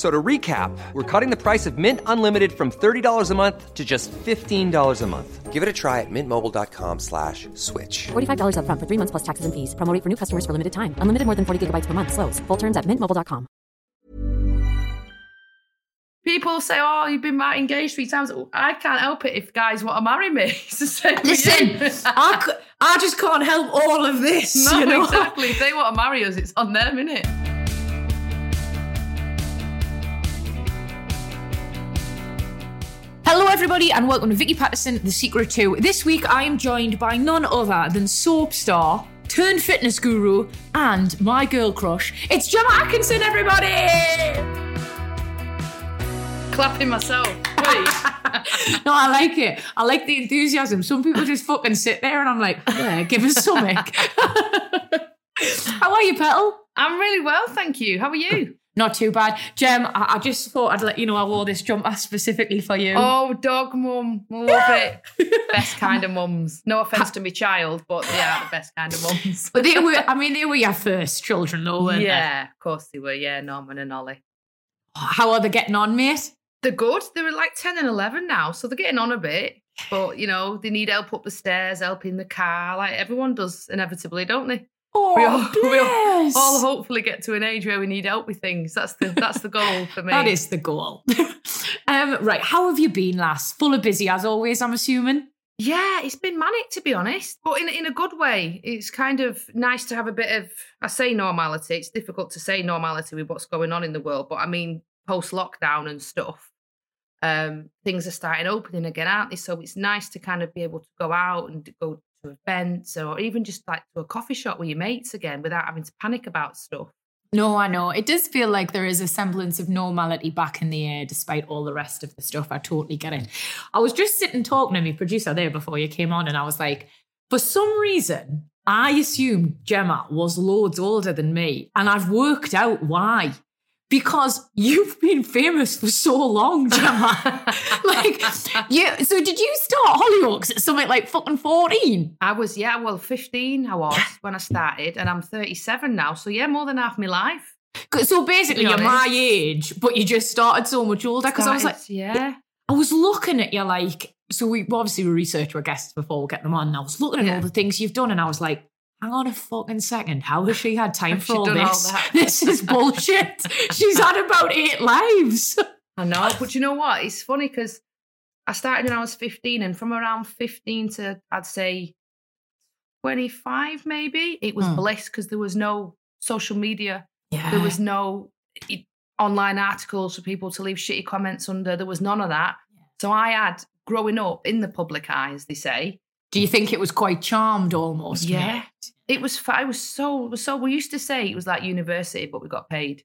So to recap, we're cutting the price of Mint Unlimited from $30 a month to just $15 a month. Give it a try at mintmobile.com slash switch. $45 up front for three months plus taxes and fees. Promo rate for new customers for limited time. Unlimited more than 40 gigabytes per month. Slows. Full terms at mintmobile.com. People say, "Oh, you've been married, engaged three times." I can't help it if guys want to marry me. It's the same Listen, you. I, c- I just can't help all of this. no, you know? exactly. If they want to marry us, it's on them, innit? Hello, everybody, and welcome to Vicky Pattison, The Secret to. This week, I am joined by none other than soap star, turned fitness guru, and my girl crush. It's Gemma Atkinson, everybody! Clapping myself. No, I like it. I like the enthusiasm. Some people just fucking sit there, and I'm like, yeah, give us something. How are you, Petal? I'm really well, thank you. How are you? Not too bad. Gem, I, I just thought I'd let you know I wore this jumper specifically for you. Oh, dog mum. Love it. best kind of mums. No offense to my child, but they are the best kind of mums. But they were, I mean, they were your first children, though, weren't yeah, of course they were. Yeah, Norman and Ollie. How are they getting on, mate? They're good. They're like 10 and 11 now, so they're getting on a bit. But, you know, they need help up the stairs, help in the car, like everyone does inevitably, don't they? Oh, we all, we all, all hopefully get to an age where we need help with things. That's the that's the goal for me. That is the goal. um, right, how have you been, lass? Full of busy as always, I'm assuming. Yeah, it's been manic to be honest, but in in a good way. It's kind of nice to have a bit of I say normality. It's difficult to say normality with what's going on in the world, but I mean post lockdown and stuff. Um, things are starting opening again, aren't they? So it's nice to kind of be able to go out and go to events or even just like to a coffee shop with your mates again without having to panic about stuff. No, I know. It does feel like there is a semblance of normality back in the air despite all the rest of the stuff. I totally get it. I was just sitting talking to my producer there before you came on, and I was like, for some reason, I assumed Gemma was loads older than me, and I've worked out why. Because you've been famous for so long, Gemma. like, yeah. So did you start Hollyoaks at something like fucking 14? I was, yeah, well, 15 I was when I started, and I'm 37 now. So, yeah, more than half my life. So basically, you're my age, but you just started so much older. Because I was like, yeah. I was looking at you like, so we obviously we research our guests before we get them on. And I was looking at Yeah. all the things you've done, and I was like, hang on a fucking second, how has she had time for all done all this? This is bullshit. She's had about eight lives. I know, but you know what? It's funny because I started when I was 15, and from around 15 to I'd say 25, maybe, it was Hmm. bliss because there was no social media. Yeah. There was no online articles for people to leave shitty comments under. There was none of that. So I had growing up in the public eye, as they say. Do you think it was quite charmed almost? Yeah. It was. I was so. it was so. We used to say it was like university, but we got paid.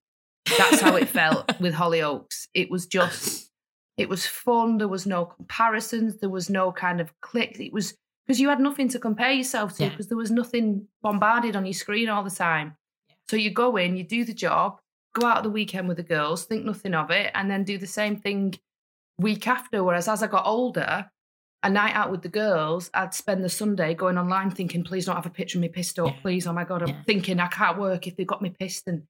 That's how it felt with Hollyoaks. It was just. It was fun. There was no comparisons. There was no kind of click. It was because you had nothing to compare yourself to Yeah. because there was nothing bombarded on your screen all the time. So you go in, you do the job, go out the weekend with the girls, think nothing of it, and then do the same thing week after. Whereas as I got older, a night out with the girls, I'd spend the Sunday going online thinking, please don't have a picture of me pissed up, Yeah. please. Oh my God, I'm Yeah. thinking I can't work if they've got me pissed. And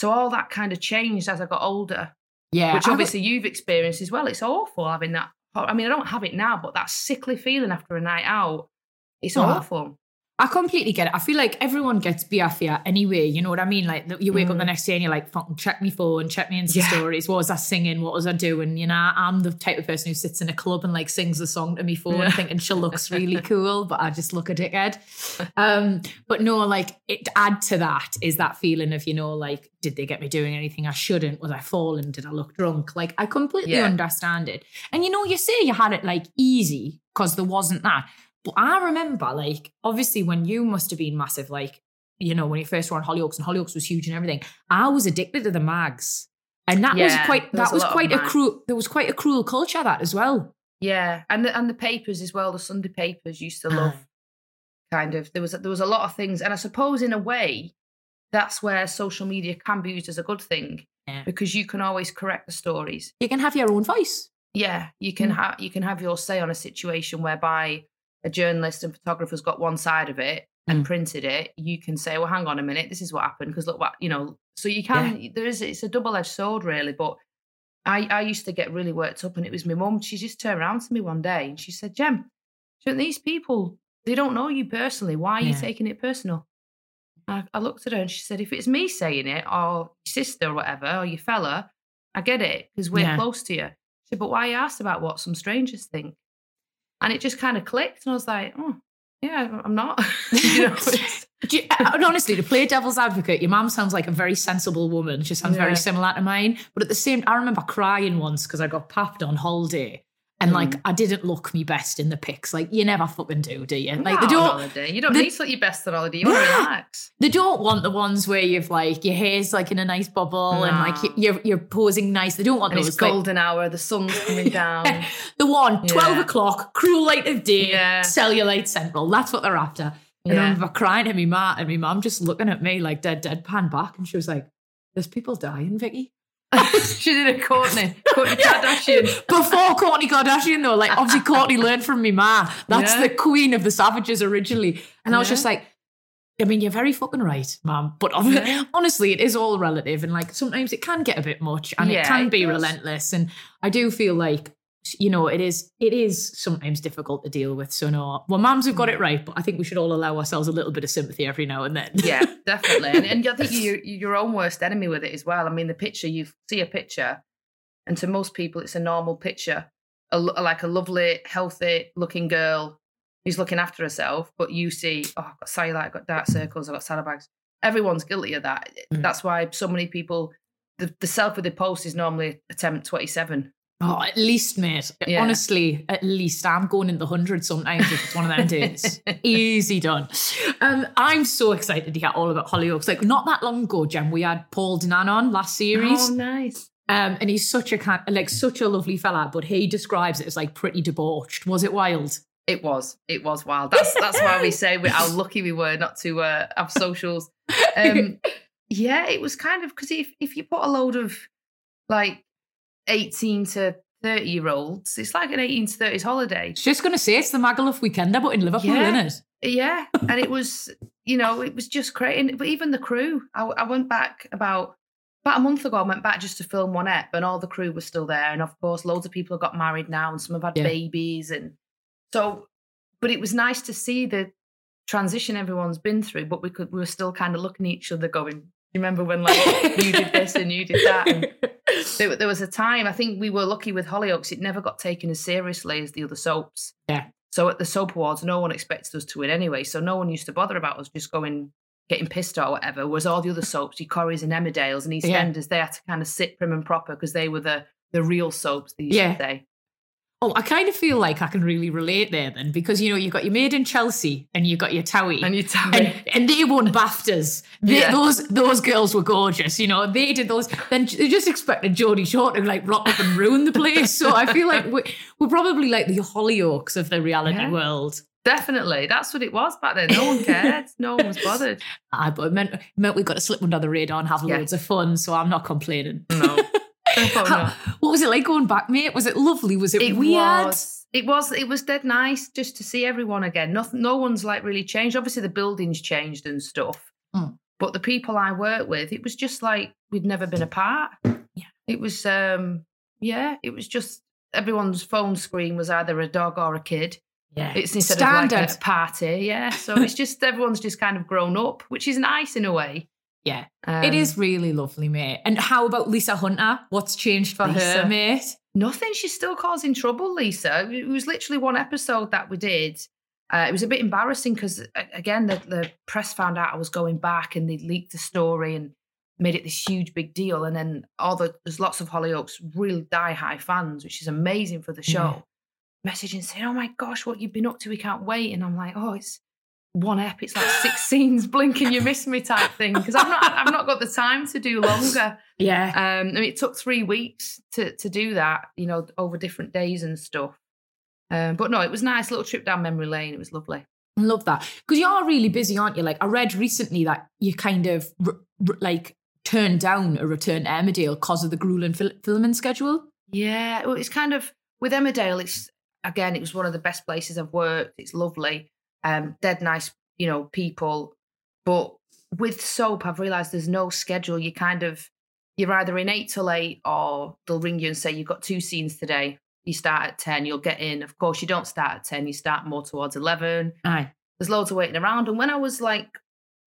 so all that kind of changed as I got older, Yeah. which obviously you've experienced as well. It's awful having that. I mean, I don't have it now, but that sickly feeling after a night out, it's Oh. awful. I completely get it. I feel like everyone gets BFia anyway. You know what I mean? Like you wake up the next day and you're like, fucking check me phone, check me Insta Yeah. stories. What was I singing? What was I doing? You know, I'm the type of person who sits in a club and like sings a song to me phone Yeah. thinking she looks really cool, but I just look a dickhead. Um, but no, like it add to that is that feeling of, you know, like, did they get me doing anything I shouldn't? Was I falling? Did I look drunk? Like I completely Yeah. understand it. And you know, you say you had it like easy because there wasn't that. But I remember, like, obviously, when you must have been massive, like, you know, when you first were on Hollyoaks and Hollyoaks was huge and everything, I was addicted to the mags. And that was quite, was that a was quite a cruel, there was quite a cruel culture that as well. Yeah, and the, and the papers as well. The Sunday papers used to love kind of there was there was a lot of things, and I suppose in a way, that's where social media can be used as a good thing Yeah. because you can always correct the stories. You can have your own voice. Yeah, you can Mm. have you can have your say on a situation whereby a journalist and photographer's got one side of it and Mm. printed it. You can say, "Well, hang on a minute, this is what happened." Because look, what you know. So you can. There is. It's a double edged sword, really. But I I used to get really worked up, and it was my mum. She just turned around to me one day and she said, "Jem, don't these people? They don't know you personally. Why are you taking it personal?" I, I looked at her and she said, "If it's me saying it, or your sister, or whatever, or your fella, I get it because we're Yeah. close to you." She said, "But why you asked about what some strangers think?" And it just kind of clicked, and I was like, "Oh, yeah, I'm not." you know, you- uh, and honestly, to play devil's advocate, your mum sounds like a very sensible woman. She sounds very similar to mine. But at the same, I remember crying once because I got papped on holiday, and like Mm. I didn't look me best in the pics. Like you never fucking do, do you? Like Not they don't. holiday. You don't the- need to look your best on holiday. You want to relax. They don't want the ones where you've like your hair's like in a nice bubble and like you're you're posing nice. They don't want And those. it's like- golden hour. The sun's coming down. the one, 12 Yeah. o'clock, cruel light of day, Yeah. cellulite central. That's what they're after. And I Yeah. remember crying to me ma and my mum just looking at me like dead, deadpan back. And she was like, There's people dying, Vicky. she did a Kourtney, Kourtney Kardashian. Before Kourtney Kardashian, though, like obviously Kourtney learned from me ma. That's Yeah. the queen of the savages originally. And I was Yeah. just like, I mean, you're very fucking right, mum. But Yeah. honestly, it is all relative. And like sometimes it can get a bit much and it can be relentless. And I do feel like, you know, it is it is sometimes difficult to deal with. So no, well, mums have got it right, but I think we should all allow ourselves a little bit of sympathy every now and then. Yeah, definitely. And, and I think you're, you're your own worst enemy with it as well. I mean, the picture, you see a picture, and to most people, it's a normal picture, a, like a lovely, healthy looking girl who's looking after herself. But you see, oh, I've got cellulite, I've got dark circles, I've got saddlebags. Everyone's guilty of that. Mm. That's why so many people, the, the selfie they post is normally attempt 27. Oh, at least, mate. Yeah. Honestly, at least I'm going in the hundreds sometimes if it's one of them days. Easy done. Um, I'm so excited to hear all about Hollyoaks. Like not that long ago, Jem, we had Paul Danan on last series. Oh, nice. Um, and he's such a kind, like such a lovely fella, but he describes it as like pretty debauched. Was it wild? It was. It was wild. That's that's why we say we, how lucky we were not to uh, have socials. Um, yeah, it was kind of because if if you put a load of like eighteen to thirty year olds, it's like an eighteen to thirties holiday. Just gonna say it's the Magaluf weekender, but in Liverpool, Yeah. isn't it? Yeah, and it was you know it was just great. But even the crew, I, I went back about about a month ago. I went back just to film one ep, and all the crew was still there. And of course, loads of people have got married now, and some have had Yeah. babies, and so. But it was nice to see the transition everyone's been through. But we could we were still kind of looking at each other, going, "You remember when like you did this and you did that?" And there, there was a time I think we were lucky with Hollyoaks; it never got taken as seriously as the other soaps. Yeah. So at the soap awards, no one expected us to win anyway. So no one used to bother about us just going, getting pissed or whatever. Whereas all the other soaps, your Corries and Emmerdales and Yeah. EastEnders, they had to kind of sit prim and proper because they were the the real soaps. They used Yeah. to say. Oh, I kind of feel like I can really relate there then, because you know you've got your Made in Chelsea and you've got your Towie. And you tell and, and they won BAFTAs. They, Yeah. Those those girls were gorgeous. You know, they did those. Then they just expected Geordie Shore to like rock up and ruin the place. So I feel like we're, we're probably like the Hollyoaks of the reality Yeah. world. definitely, that's what it was back then. No one cared. no one was bothered. I ah, but it meant, it meant we got to slip under the radar and have Yeah. loads of fun. So I'm not complaining. No. How- what was it like going back, mate? Was it lovely? Was it, it weird? was it was it was dead nice just to see everyone again nothing no one's like really changed obviously the buildings changed and stuff Mm. but the people i work with it was just like we'd never been apart Yeah. it was um yeah it was just everyone's phone screen was either a dog or a kid Yeah. It's instead Standard. of like a party, yeah. So it's just everyone's just kind of grown up, which is nice in a way. Yeah. Um, it is really lovely, mate. And how about Lisa Hunter? What's changed for her, mate? Nothing. She's still causing trouble, Lisa. It was literally one episode that we did. Uh, it was a bit embarrassing because, again, the, the press found out I was going back and they leaked the story and made it this huge big deal. And then all the there's lots of Hollyoaks really die high fans, which is amazing for the show. Messaging saying, "Oh my gosh, what you've been up to? We can't wait." And I'm like, "Oh, it's one ep. It's like six scenes. Blinking, you miss me type thing." Because I've not I've not got the time to do longer. Yeah. Um, I mean, it took three weeks to to do that, you know, over different days and stuff. Um, but no, it was nice little trip down memory lane. It was lovely. Love that. Because you are really busy, aren't you? Like, I read recently that you kind of r- r- like turned down a return to Emmerdale because of the grueling fil- filming schedule. Yeah, well, it's kind of with Emmerdale. It's again, it was one of the best places I've worked. It's lovely, um, dead nice, you know, people. But with soap, I've realised there's no schedule. You kind of you're either in eight till eight, or they'll ring you and say you've got two scenes today. You start at ten, you'll get in. Of course, you don't start at ten. You start more towards eleven. Aye. There's loads of waiting around. And when I was like,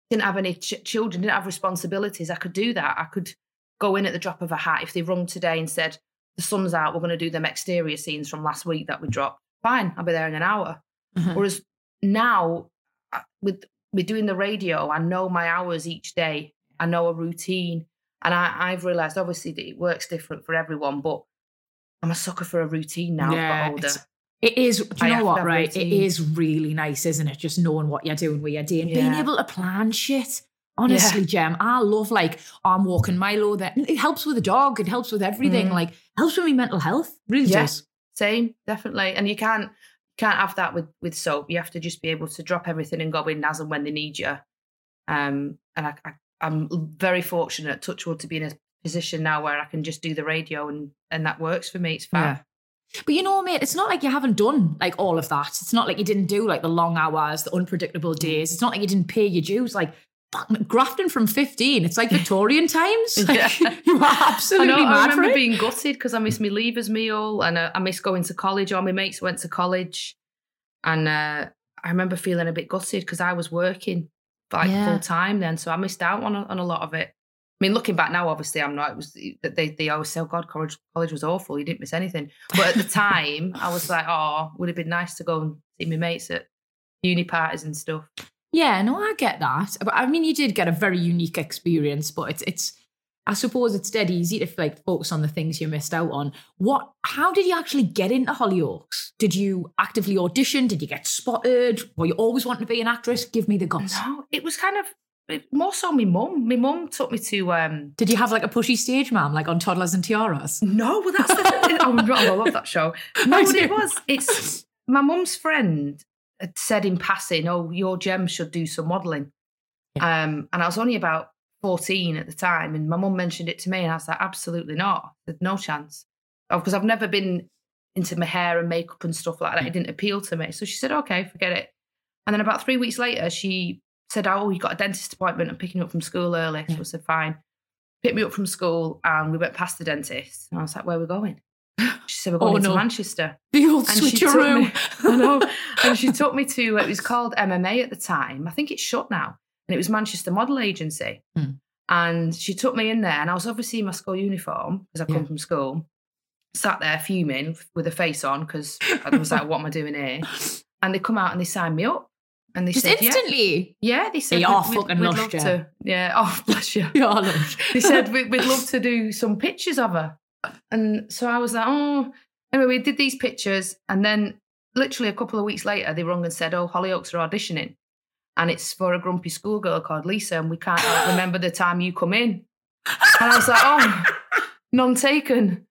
didn't have any ch- children, didn't have responsibilities, I could do that. I could go in at the drop of a hat if they rung today and said the sun's out, we're going to do them exterior scenes from last week that we dropped. Fine, I'll be there in an hour. Mhm. Whereas now, uh, with with doing the radio, I know my hours each day. I know a routine, and I, I've realised obviously that it works different for everyone. But I'm a sucker for a routine now. Yeah, older. it's- do you have know what, right? It routine. is really nice, isn't it? Just knowing what you're doing with your day and being able to plan shit. Honestly, Jem, I love like I'm walking Milo. That it helps with the dog. It helps with everything. Mm. Like helps with my mental health. Really Yeah. does. Same, definitely. And you can't can't have that with with soap. You have to just be able to drop everything and go in as and when they need you. Um, and I, I, I'm very fortunate, touchwood, to be in a position now where I can just do the radio and and that works for me. It's fine. But you know, mate, it's not like you haven't done like all of that. It's not like you didn't do like the long hours, the unpredictable days. It's not like you didn't pay your dues. Like fuck, grafting from 15, it's like Victorian times. Like, Yeah. you are I absolutely know. I mad for remember being gutted because I missed my leavers meal and uh, I missed going to college. All my mates went to college, and uh, I remember feeling a bit gutted because I was working like Yeah. full time then, so I missed out on a, on a lot of it. I mean, looking back now, obviously, I'm not. It was that they they always say, "Oh God, college college was awful. You didn't miss anything." But at the time, I was like, "Oh, would have been nice to go and see my mates at uni parties and stuff." Yeah, no, I get that. But I mean, you did get a very unique experience, but it's it's. I suppose it's dead easy to like focus on the things you missed out on. What? How did you actually get into Hollyoaks? Did you actively audition? Did you get spotted? Were you always wanting to be an actress? Give me the guts. No, it was kind of more so. My mum, my mum took me to um, Did you have like a pushy stage mom, like on Toddlers and Tiaras? No, well, that's the thing. oh, I love that show. No, it was. It's my mum's friend said in passing, "Oh, your gem should do some modelling." Um, and I was only about fourteen at the time, and my mum mentioned it to me, and I was like, "Absolutely not. There's no chance." Oh, because I've never been into my hair and makeup and stuff like that. It didn't appeal to me. So she said, "Okay, forget it." And then about three weeks later, she said, "Oh, you got a dentist appointment. I'm picking you up from school early." So I said, "Fine." Picked me up from school, and we went past the dentist. And I was like, "Where are we going?" She said, "We're going Oh, into no. Manchester." The old And she switcheroo. me, I know. And she took me to it was called MMA at the time. I think it's shut now. And it was Manchester Model Agency. Hmm. And she took me in there, and I was obviously in my school uniform because I come Yeah. from school. Sat there fuming with a face on because I was like, "What am I doing here?" And they come out and they signed me up, and they Just said, instantly. yeah." They said, They are "We'd- fucking we'd love yeah. to." Yeah. Oh, bless you. Yeah, lush. They said "We- we'd love to do some pictures of her. And so I was like, oh, anyway, we did these pictures. And then literally a couple of weeks later, they rung and said, oh, Hollyoaks are auditioning. And it's for a grumpy schoolgirl called Lisa. And we can't like, remember the time you come in. And I was like, oh, none taken.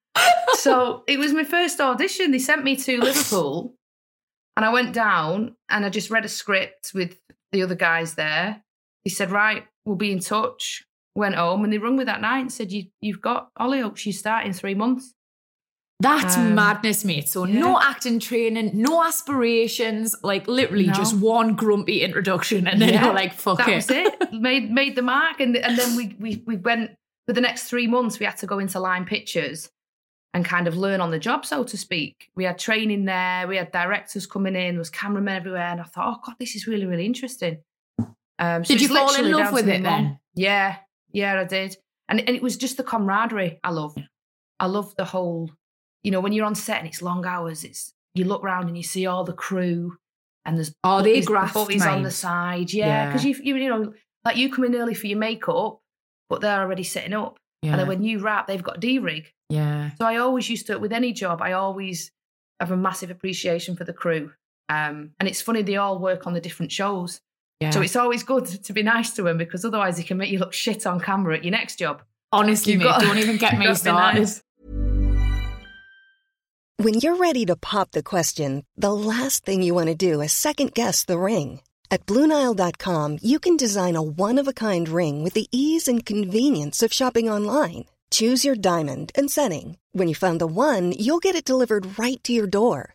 So it was my first audition. They sent me to Liverpool. And I went down and I just read a script with the other guys there. He said, right, we'll be in touch went home and they rung me that night and said, you, You've got Hollyoaks, you start in three months. That's Um, madness, mate. So yeah. no acting training, no aspirations, like literally No. just one grumpy introduction, and then Yeah, you're like, "Fuck that it." was it. made made the mark. And, and then we, we, we went for the next three months, we had to go into line pictures. and kind of learn on the job, so to speak. We had training there, we had directors coming in, there was cameramen everywhere, and I thought, oh god, this is really really interesting. Um, so Did you fall in love with it then? Yeah, yeah, I did, and and it was just the camaraderie I love. I love the whole, you know, when you're on set and it's long hours, it's you look around and you see all the crew, and there's Oh, they buddies- on the side, yeah, Yeah. because you you you know like you come in early for your makeup, but they're already setting up, and then when you wrap, they've got D rig. yeah. So I always used to, with any job, I always have a massive appreciation for the crew. Um, and it's funny, they all work on the different shows. Yeah. So it's always good to be nice to them because otherwise they can make you look shit on camera at your next job. Honestly, You've mate, got- don't even get me got to be started. nice. When you're ready to pop the question, the last thing you want to do is second guess the ring. At Bluenile.com, you can design a one of a kind ring with the ease and convenience of shopping online. Choose your diamond and setting. When you find the one, you'll get it delivered right to your door.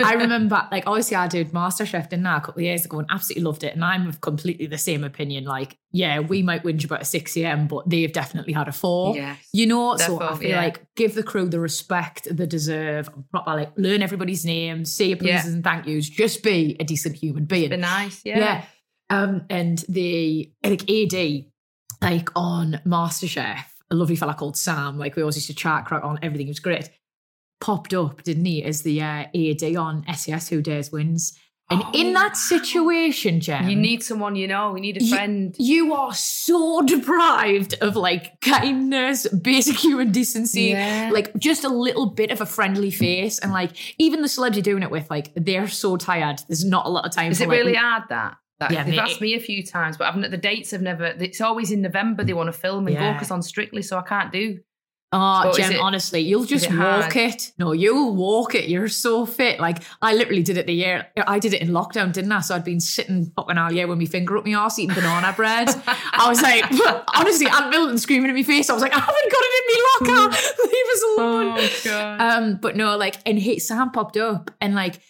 I remember, like, obviously, I did MasterChef, didn't I, a couple of years ago and absolutely loved it. And I'm of completely the same opinion. Like, yeah, we might whinge about a 6 a.m., but they've definitely had a four. Yes. You know, so I feel yeah. like give the crew the respect they deserve, proper, like, learn everybody's names, say your Yeah. pleases and thank yous, just be a decent human being. Be nice, yeah. Yeah. Um, and the like AD, like on MasterChef, a lovely fella called Sam, like we always used to chat, crack on, everything was great. Popped up, didn't he, as the uh, AD on SAS Who Dares Wins. And in that situation, Jen, You need someone you know. You need a you- friend. You are so deprived of like kindness, basic human decency, Yeah. like just a little bit of a friendly face. And like even the celebs you're doing it with, like they're so tired. There's not a lot of time Is for it like, really hard that? that Yeah, they've mate. asked me a few times, but I've, the dates have never. It's always in November. They want to film and Yeah. focus on Strictly, so I can't do. Oh, Jen, it- honestly, you'll just it walk hard? it. No, you'll walk it. You're so fit. Like, I literally did it the year. I did it in lockdown, didn't I? So I'd been sitting fucking all year with my finger up my arse eating banana bread. I was like, honestly, Ant Middleton screaming in my face. I was like, I haven't got it in me locker. Leave us alone. god! Um, but no, like, and he, Sam popped up and like,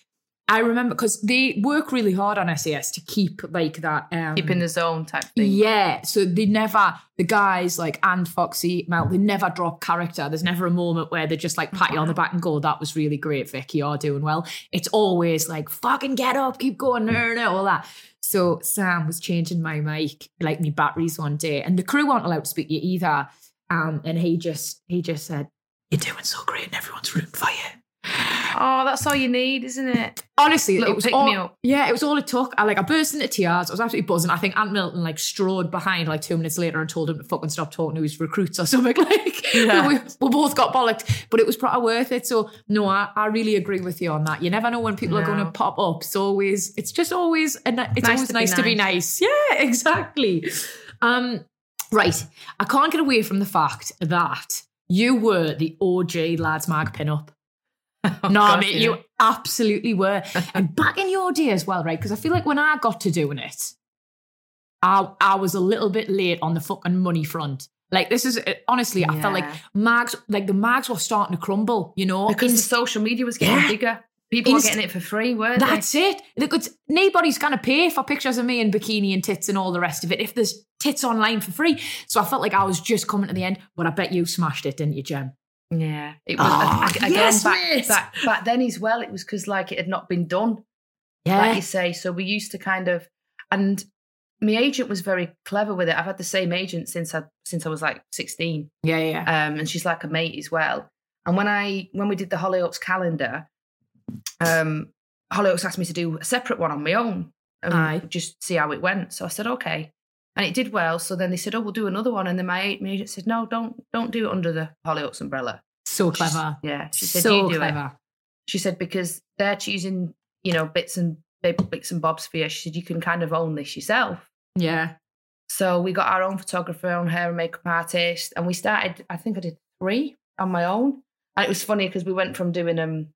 I remember because they work really hard on SAS to keep like that. Um, Keep in the zone type thing. yeah, so they never the guys like and Foxy Mel, they never drop character. There's never a moment where they just like pat you on the back and go, "That was really great, Vicky. You're doing well." It's always like, "Fucking get up, keep going, no, no, all that." So Sam was changing my mic, like me batteries one day, and the crew weren't allowed to speak to you either. Um, and he just he just said, "You're doing so great, and everyone's rooting for you." Oh, that's all you need, isn't it? Honestly, Little it was pick all, me up. yeah, it was all it took. I like I burst into tears. I was absolutely buzzing. I think Ant Middleton like strode behind like two minutes later and told him to fucking stop talking to his recruits or something. Like Yeah. we, we both got bollocked, but it was probably worth it. So no, I, I really agree with you on that. You never know when people are going to pop up. It's always it's just always a, ni- it's Nice always to be nice to be nice. Yeah, exactly. Um, right. I can't get away from the fact that you were the OG lads mag pinup. no, Oh, gosh, mate, yeah. you absolutely were. and back in your day as well, right? Because I feel like when I got to doing it, I I was a little bit late on the fucking money front. Like this is uh, honestly, I felt like mags, like the mags were starting to crumble. You know, because the social media was getting Yeah. bigger. People Inst- were getting it for free, weren't That's it. Look, nobody's going to pay for pictures of me in bikini and tits and all the rest of it if there's tits online for free. So I felt like I was just coming to the end, but I bet you smashed it, didn't you, Jem? Yeah, it was Oh, ag- again yes, back, back back then as well. It was because like it had not been done. Yeah. like you say. So we used to kind of, and my agent was very clever with it. I've had the same agent since I since I was like sixteen, yeah, yeah. um, and she's like a mate as well. And when I when we did the Hollyoaks calendar, um, Hollyoaks asked me to do a separate one on my own, and Aye. just see how it went. So I said okay, and it did well. So then they said, oh, we'll do another one, and then my, agent said, no, don't don't do it under the Hollyoaks umbrella. So clever. Yeah, she said so you do it. clever. She said because they're choosing, you know, bits and bits and bobs for you. She said you can kind of own this yourself. Yeah. So we got our own photographer, own hair and makeup artist, and we started. I think I did three on my own, and it was funny because we went from doing um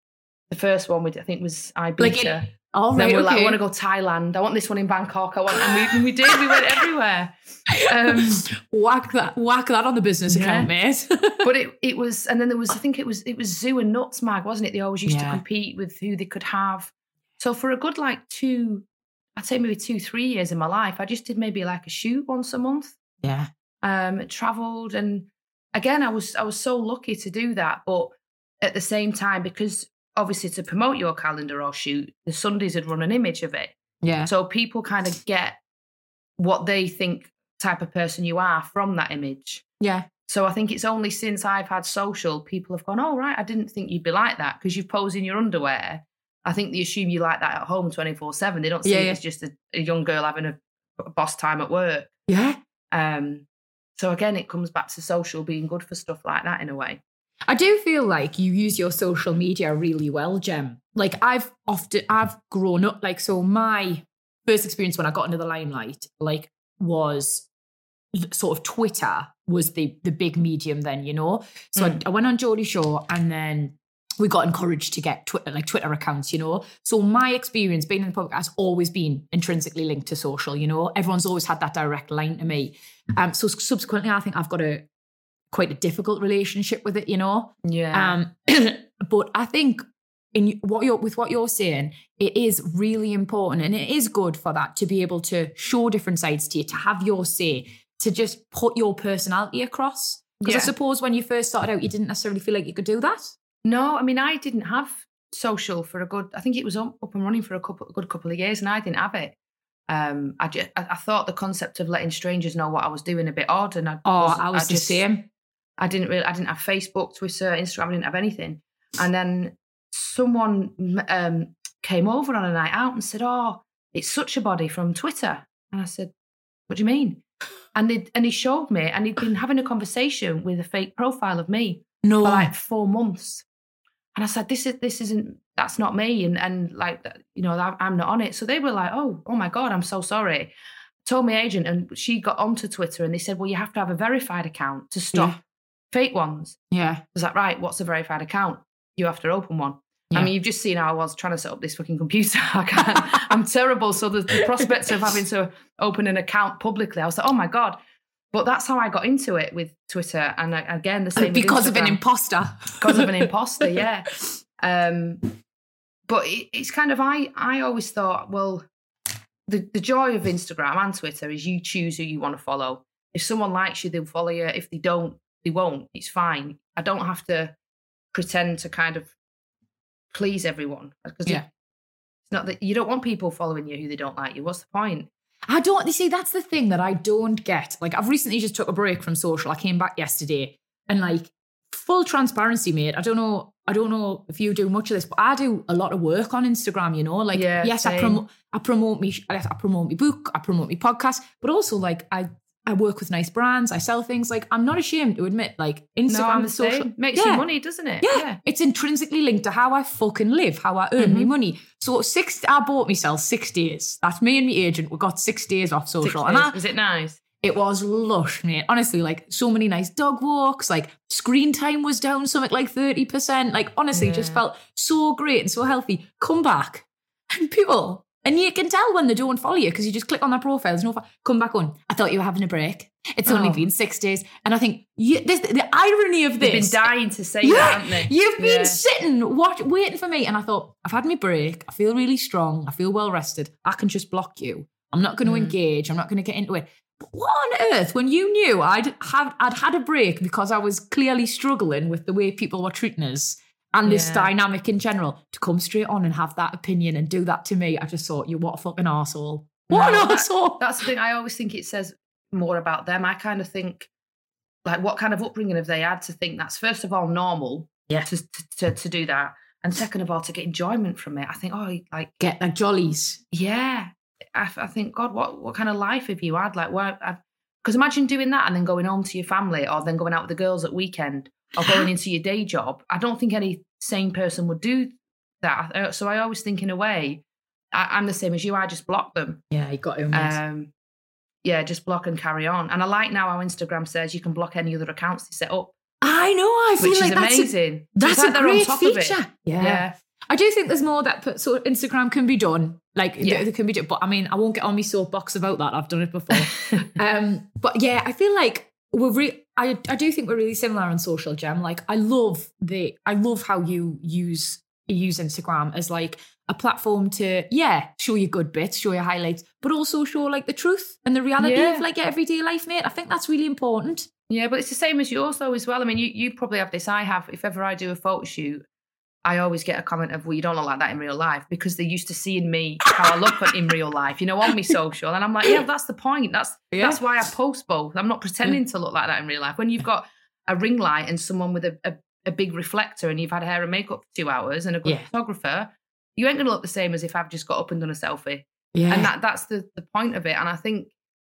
the first one, we I think was Ibiza. Like Then right, we were like, I want to go Thailand. I want this one in Bangkok. I want, and we, we did. We went everywhere. Um, whack that, whack that on the business Yeah. account, mate. but it it was, and then there was, I think it was, it was Zoo and Nuts Mag, wasn't it? They always used to compete with who they could have. So for a good like two, I'd say maybe two, three years in my life, I just did maybe like a shoot once a month. yeah. Um, traveled, and again, I was I was so lucky to do that. But at the same time, because obviously to promote your calendar or shoot, the Sundays had run an image of it. Yeah. So people kind of get what they think type of person you are from that image. Yeah. So I think it's only since I've had social, people have gone, oh, right, I didn't think you'd be like that because you've posed in your underwear. I think they assume you like that at home 24 7. They don't see Yeah, it yeah. as just a, a young girl having a, a boss time at work. Yeah. Um, so again, it comes back to social being good for stuff like that in a way. I do feel like you use your social media really well, Jem. Like I've often I've grown up like so my first experience when I got into the limelight like was sort of Twitter was the the big medium then, you know. So I, I went on Geordie Shore and then we got encouraged to get Twitter like Twitter accounts, you know. So my experience being in the public has always been intrinsically linked to social, you know. Everyone's always had that direct line to me. Um so subsequently I think I've got a quite a difficult relationship with it, you know. Yeah. Um, but I think in what you're with what you're saying, it is really important, and it is good for that to be able to show different sides to you, to have your say, to just put your personality across. Because Yeah. I suppose when you first started out, you didn't necessarily feel like you could do that. No, I mean, I didn't have social for a good, I think it was up up and running for a couple, a good couple of years and I didn't have it. Um, I, just, I, I thought the concept of letting strangers know what I was doing a bit odd. And I, Oh, I was the just- same. I didn't really, I didn't have Facebook, Twitter, Instagram, I didn't have anything. And then someone um, came over on a night out and said, "Oh, it's such a body from Twitter." And I said, "What do you mean?" And they and he showed me, and he'd been having a conversation with a fake profile of me No, for like four months. And I said, "This is this isn't that's not me," and and like you know, I'm not on it. So they were like, "Oh, oh my god, I'm so sorry." Told my agent, and she got onto Twitter, and they said, "Well, you have to have a verified account to stop Yeah. Fake ones." yeah, I was like, "Right, what's a verified account? You have to open one." Yeah. I mean, you've just seen how I was trying to set up this fucking computer. I can't, I'm terrible. So the, the prospects of having to open an account publicly, I was like, "Oh my god." But that's how I got into it with Twitter, and I, again, the same because of an imposter. because of an imposter yeah um but it, it's kind of i i always thought well the, the joy of instagram and twitter is you choose who you want to follow if someone likes you they'll follow you if they don't they won't it's fine i don't have to pretend to kind of please everyone because Yeah. it's not that you don't want people following you who they don't like you what's the point I don't. You see, that's the thing that I don't get. Like, I've recently just took a break from social. I came back yesterday, and like, full transparency, mate. I don't know. I don't know if you do much of this, but I do a lot of work on Instagram. You know, like, Yeah, yes, I promote. I promote me. I promote my book. I promote my podcast, but also like, I I work with nice brands. I sell things. Like, I'm not ashamed to admit, like, Instagram, no social makes Yeah. you money doesn't it Yeah. it's intrinsically linked to how I fucking live, how I earn Mm-hmm. my money. So six, I bought myself six days. That's me and my agent. We got six days off social, and days. I, was it nice it was lush, mate. Honestly, like so many nice dog walks. Like screen time was down something like thirty percent. Like honestly, it just felt so great and so healthy. Come back, and people, and you can tell when they don't follow you because you just click on their profile. There's no come back on. I thought you were having a break. It's only Oh. been six days, and I think you, this, the irony of they've this. been dying to say Yeah, that haven't they You've been Yeah. sitting, watch, waiting for me, and I thought I've had my break. I feel really strong. I feel well rested. I can just block you. I'm not going to Mm. engage. I'm not going to get into it. But what on earth? When you knew I'd have, I'd had a break because I was clearly struggling with the way people were treating us and this Yeah. dynamic in general, to come straight on and have that opinion and do that to me, I just thought, you what a fucking arsehole. What No, an that- That's the thing. I always think it says more about them. I kind of think, like, what kind of upbringing have they had to think that's first of all normal, Yeah. to to, to, do that, and second of all to get enjoyment from it. I think, oh, like, Get like jollies. yeah. I, I think, God, what what kind of life have you had? Like, where? Because imagine doing that and then going home to your family, or then going out with the girls at weekend, or going into your day job. I don't think any sane person would do that. Uh, So I always think, in a way, I, I'm the same as you. I just block them. Yeah, you got to. Um, yeah, just block and carry on. And I like now how Instagram says you can block any other accounts they set up, I know. I feel like that's a, amazing. that's It's like a they're on great top of it. feature. Yeah. Yeah. I do think there's more that put, so Instagram can be done. Like Yeah. there, can be, done, but I mean, I won't get on my soapbox about that. I've done it before. um, but yeah, I feel like we're re- I I do think we're really similar on social gem. Like I love the I love how you use use Instagram as like a platform to yeah show your good bits, show your highlights, but also show like the truth and the reality Yeah. of like your everyday life, mate. I think that's really important. Yeah, but it's the same as yours though as well. I mean, you, you probably have this. I have. If ever I do a photo shoot, I always get a comment of, "Well, you don't look like that in real life," because they're used to seeing me how I look in real life, you know, on my social. And I'm like, yeah, that's the point. That's Yeah. that's why I post both. I'm not pretending to look like that in real life. When you've got a ring light and someone with a, a, a big reflector, and you've had hair and makeup for two hours, and a good Yeah. photographer, you ain't going to look the same as if I've just got up and done a selfie. Yeah, And that that's the the point of it. And I think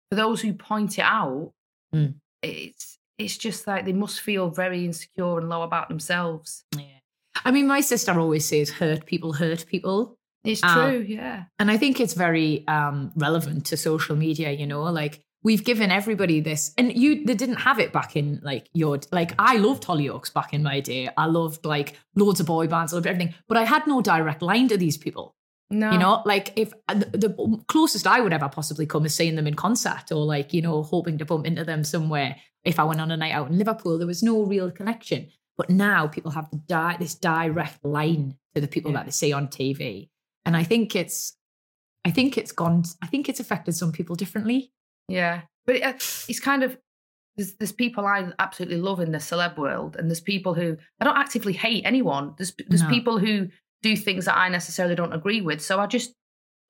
for those who point it out, Mm. it's it's just like they must feel very insecure and low about themselves. yeah. I mean, my sister always says, "Hurt people, hurt people." It's Uh, true, yeah. And I think it's very um, relevant to social media, you know, like we've given everybody this and you they didn't have it back in like your like I loved Hollyoaks back in my day. I loved like loads of boy bands, I loved everything. But I had no direct line to these people. No, You know, like if uh, the, the closest I would ever possibly come is seeing them in concert or like, you know, hoping to bump into them somewhere. If I went on a night out in Liverpool, there was no real connection. But now people have the di- this direct line to the people Yeah. that they see on TV. And I think it's, I think it's gone, I think it's affected some people differently. yeah, but it, uh, it's kind of there's there's people I absolutely love in the celeb world, and there's people who I don't actively hate anyone. There's there's No. people who do things that I necessarily don't agree with, so I just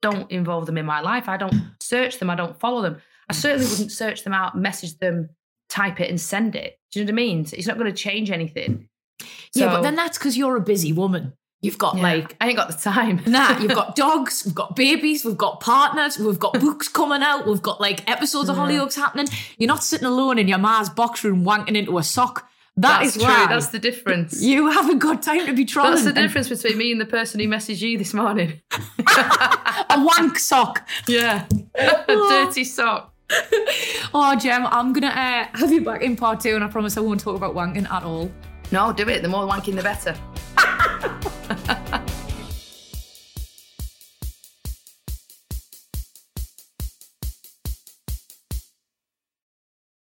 don't involve them in my life. I don't search them. I don't follow them. I certainly wouldn't search them out, message them, type it, and send it. Do you know what I mean? It's not going to change anything. yeah, but then that's because you're a busy woman. You've got Yeah, like I ain't got the time. Nah, you've got dogs, we've got babies, we've got partners, we've got books coming out, we've got like episodes of Hollyoaks happening. You're not sitting alone in your ma's box room wanking into a sock. That That's is true. why That's the difference. you haven't got time to be trolling. That's the difference between me and the person who messaged you this morning. A wank sock. Yeah. a dirty sock oh, Gem, I'm gonna uh, have you back in part two, and I promise I won't talk about wanking at all. No, do it. The more wanking, the better.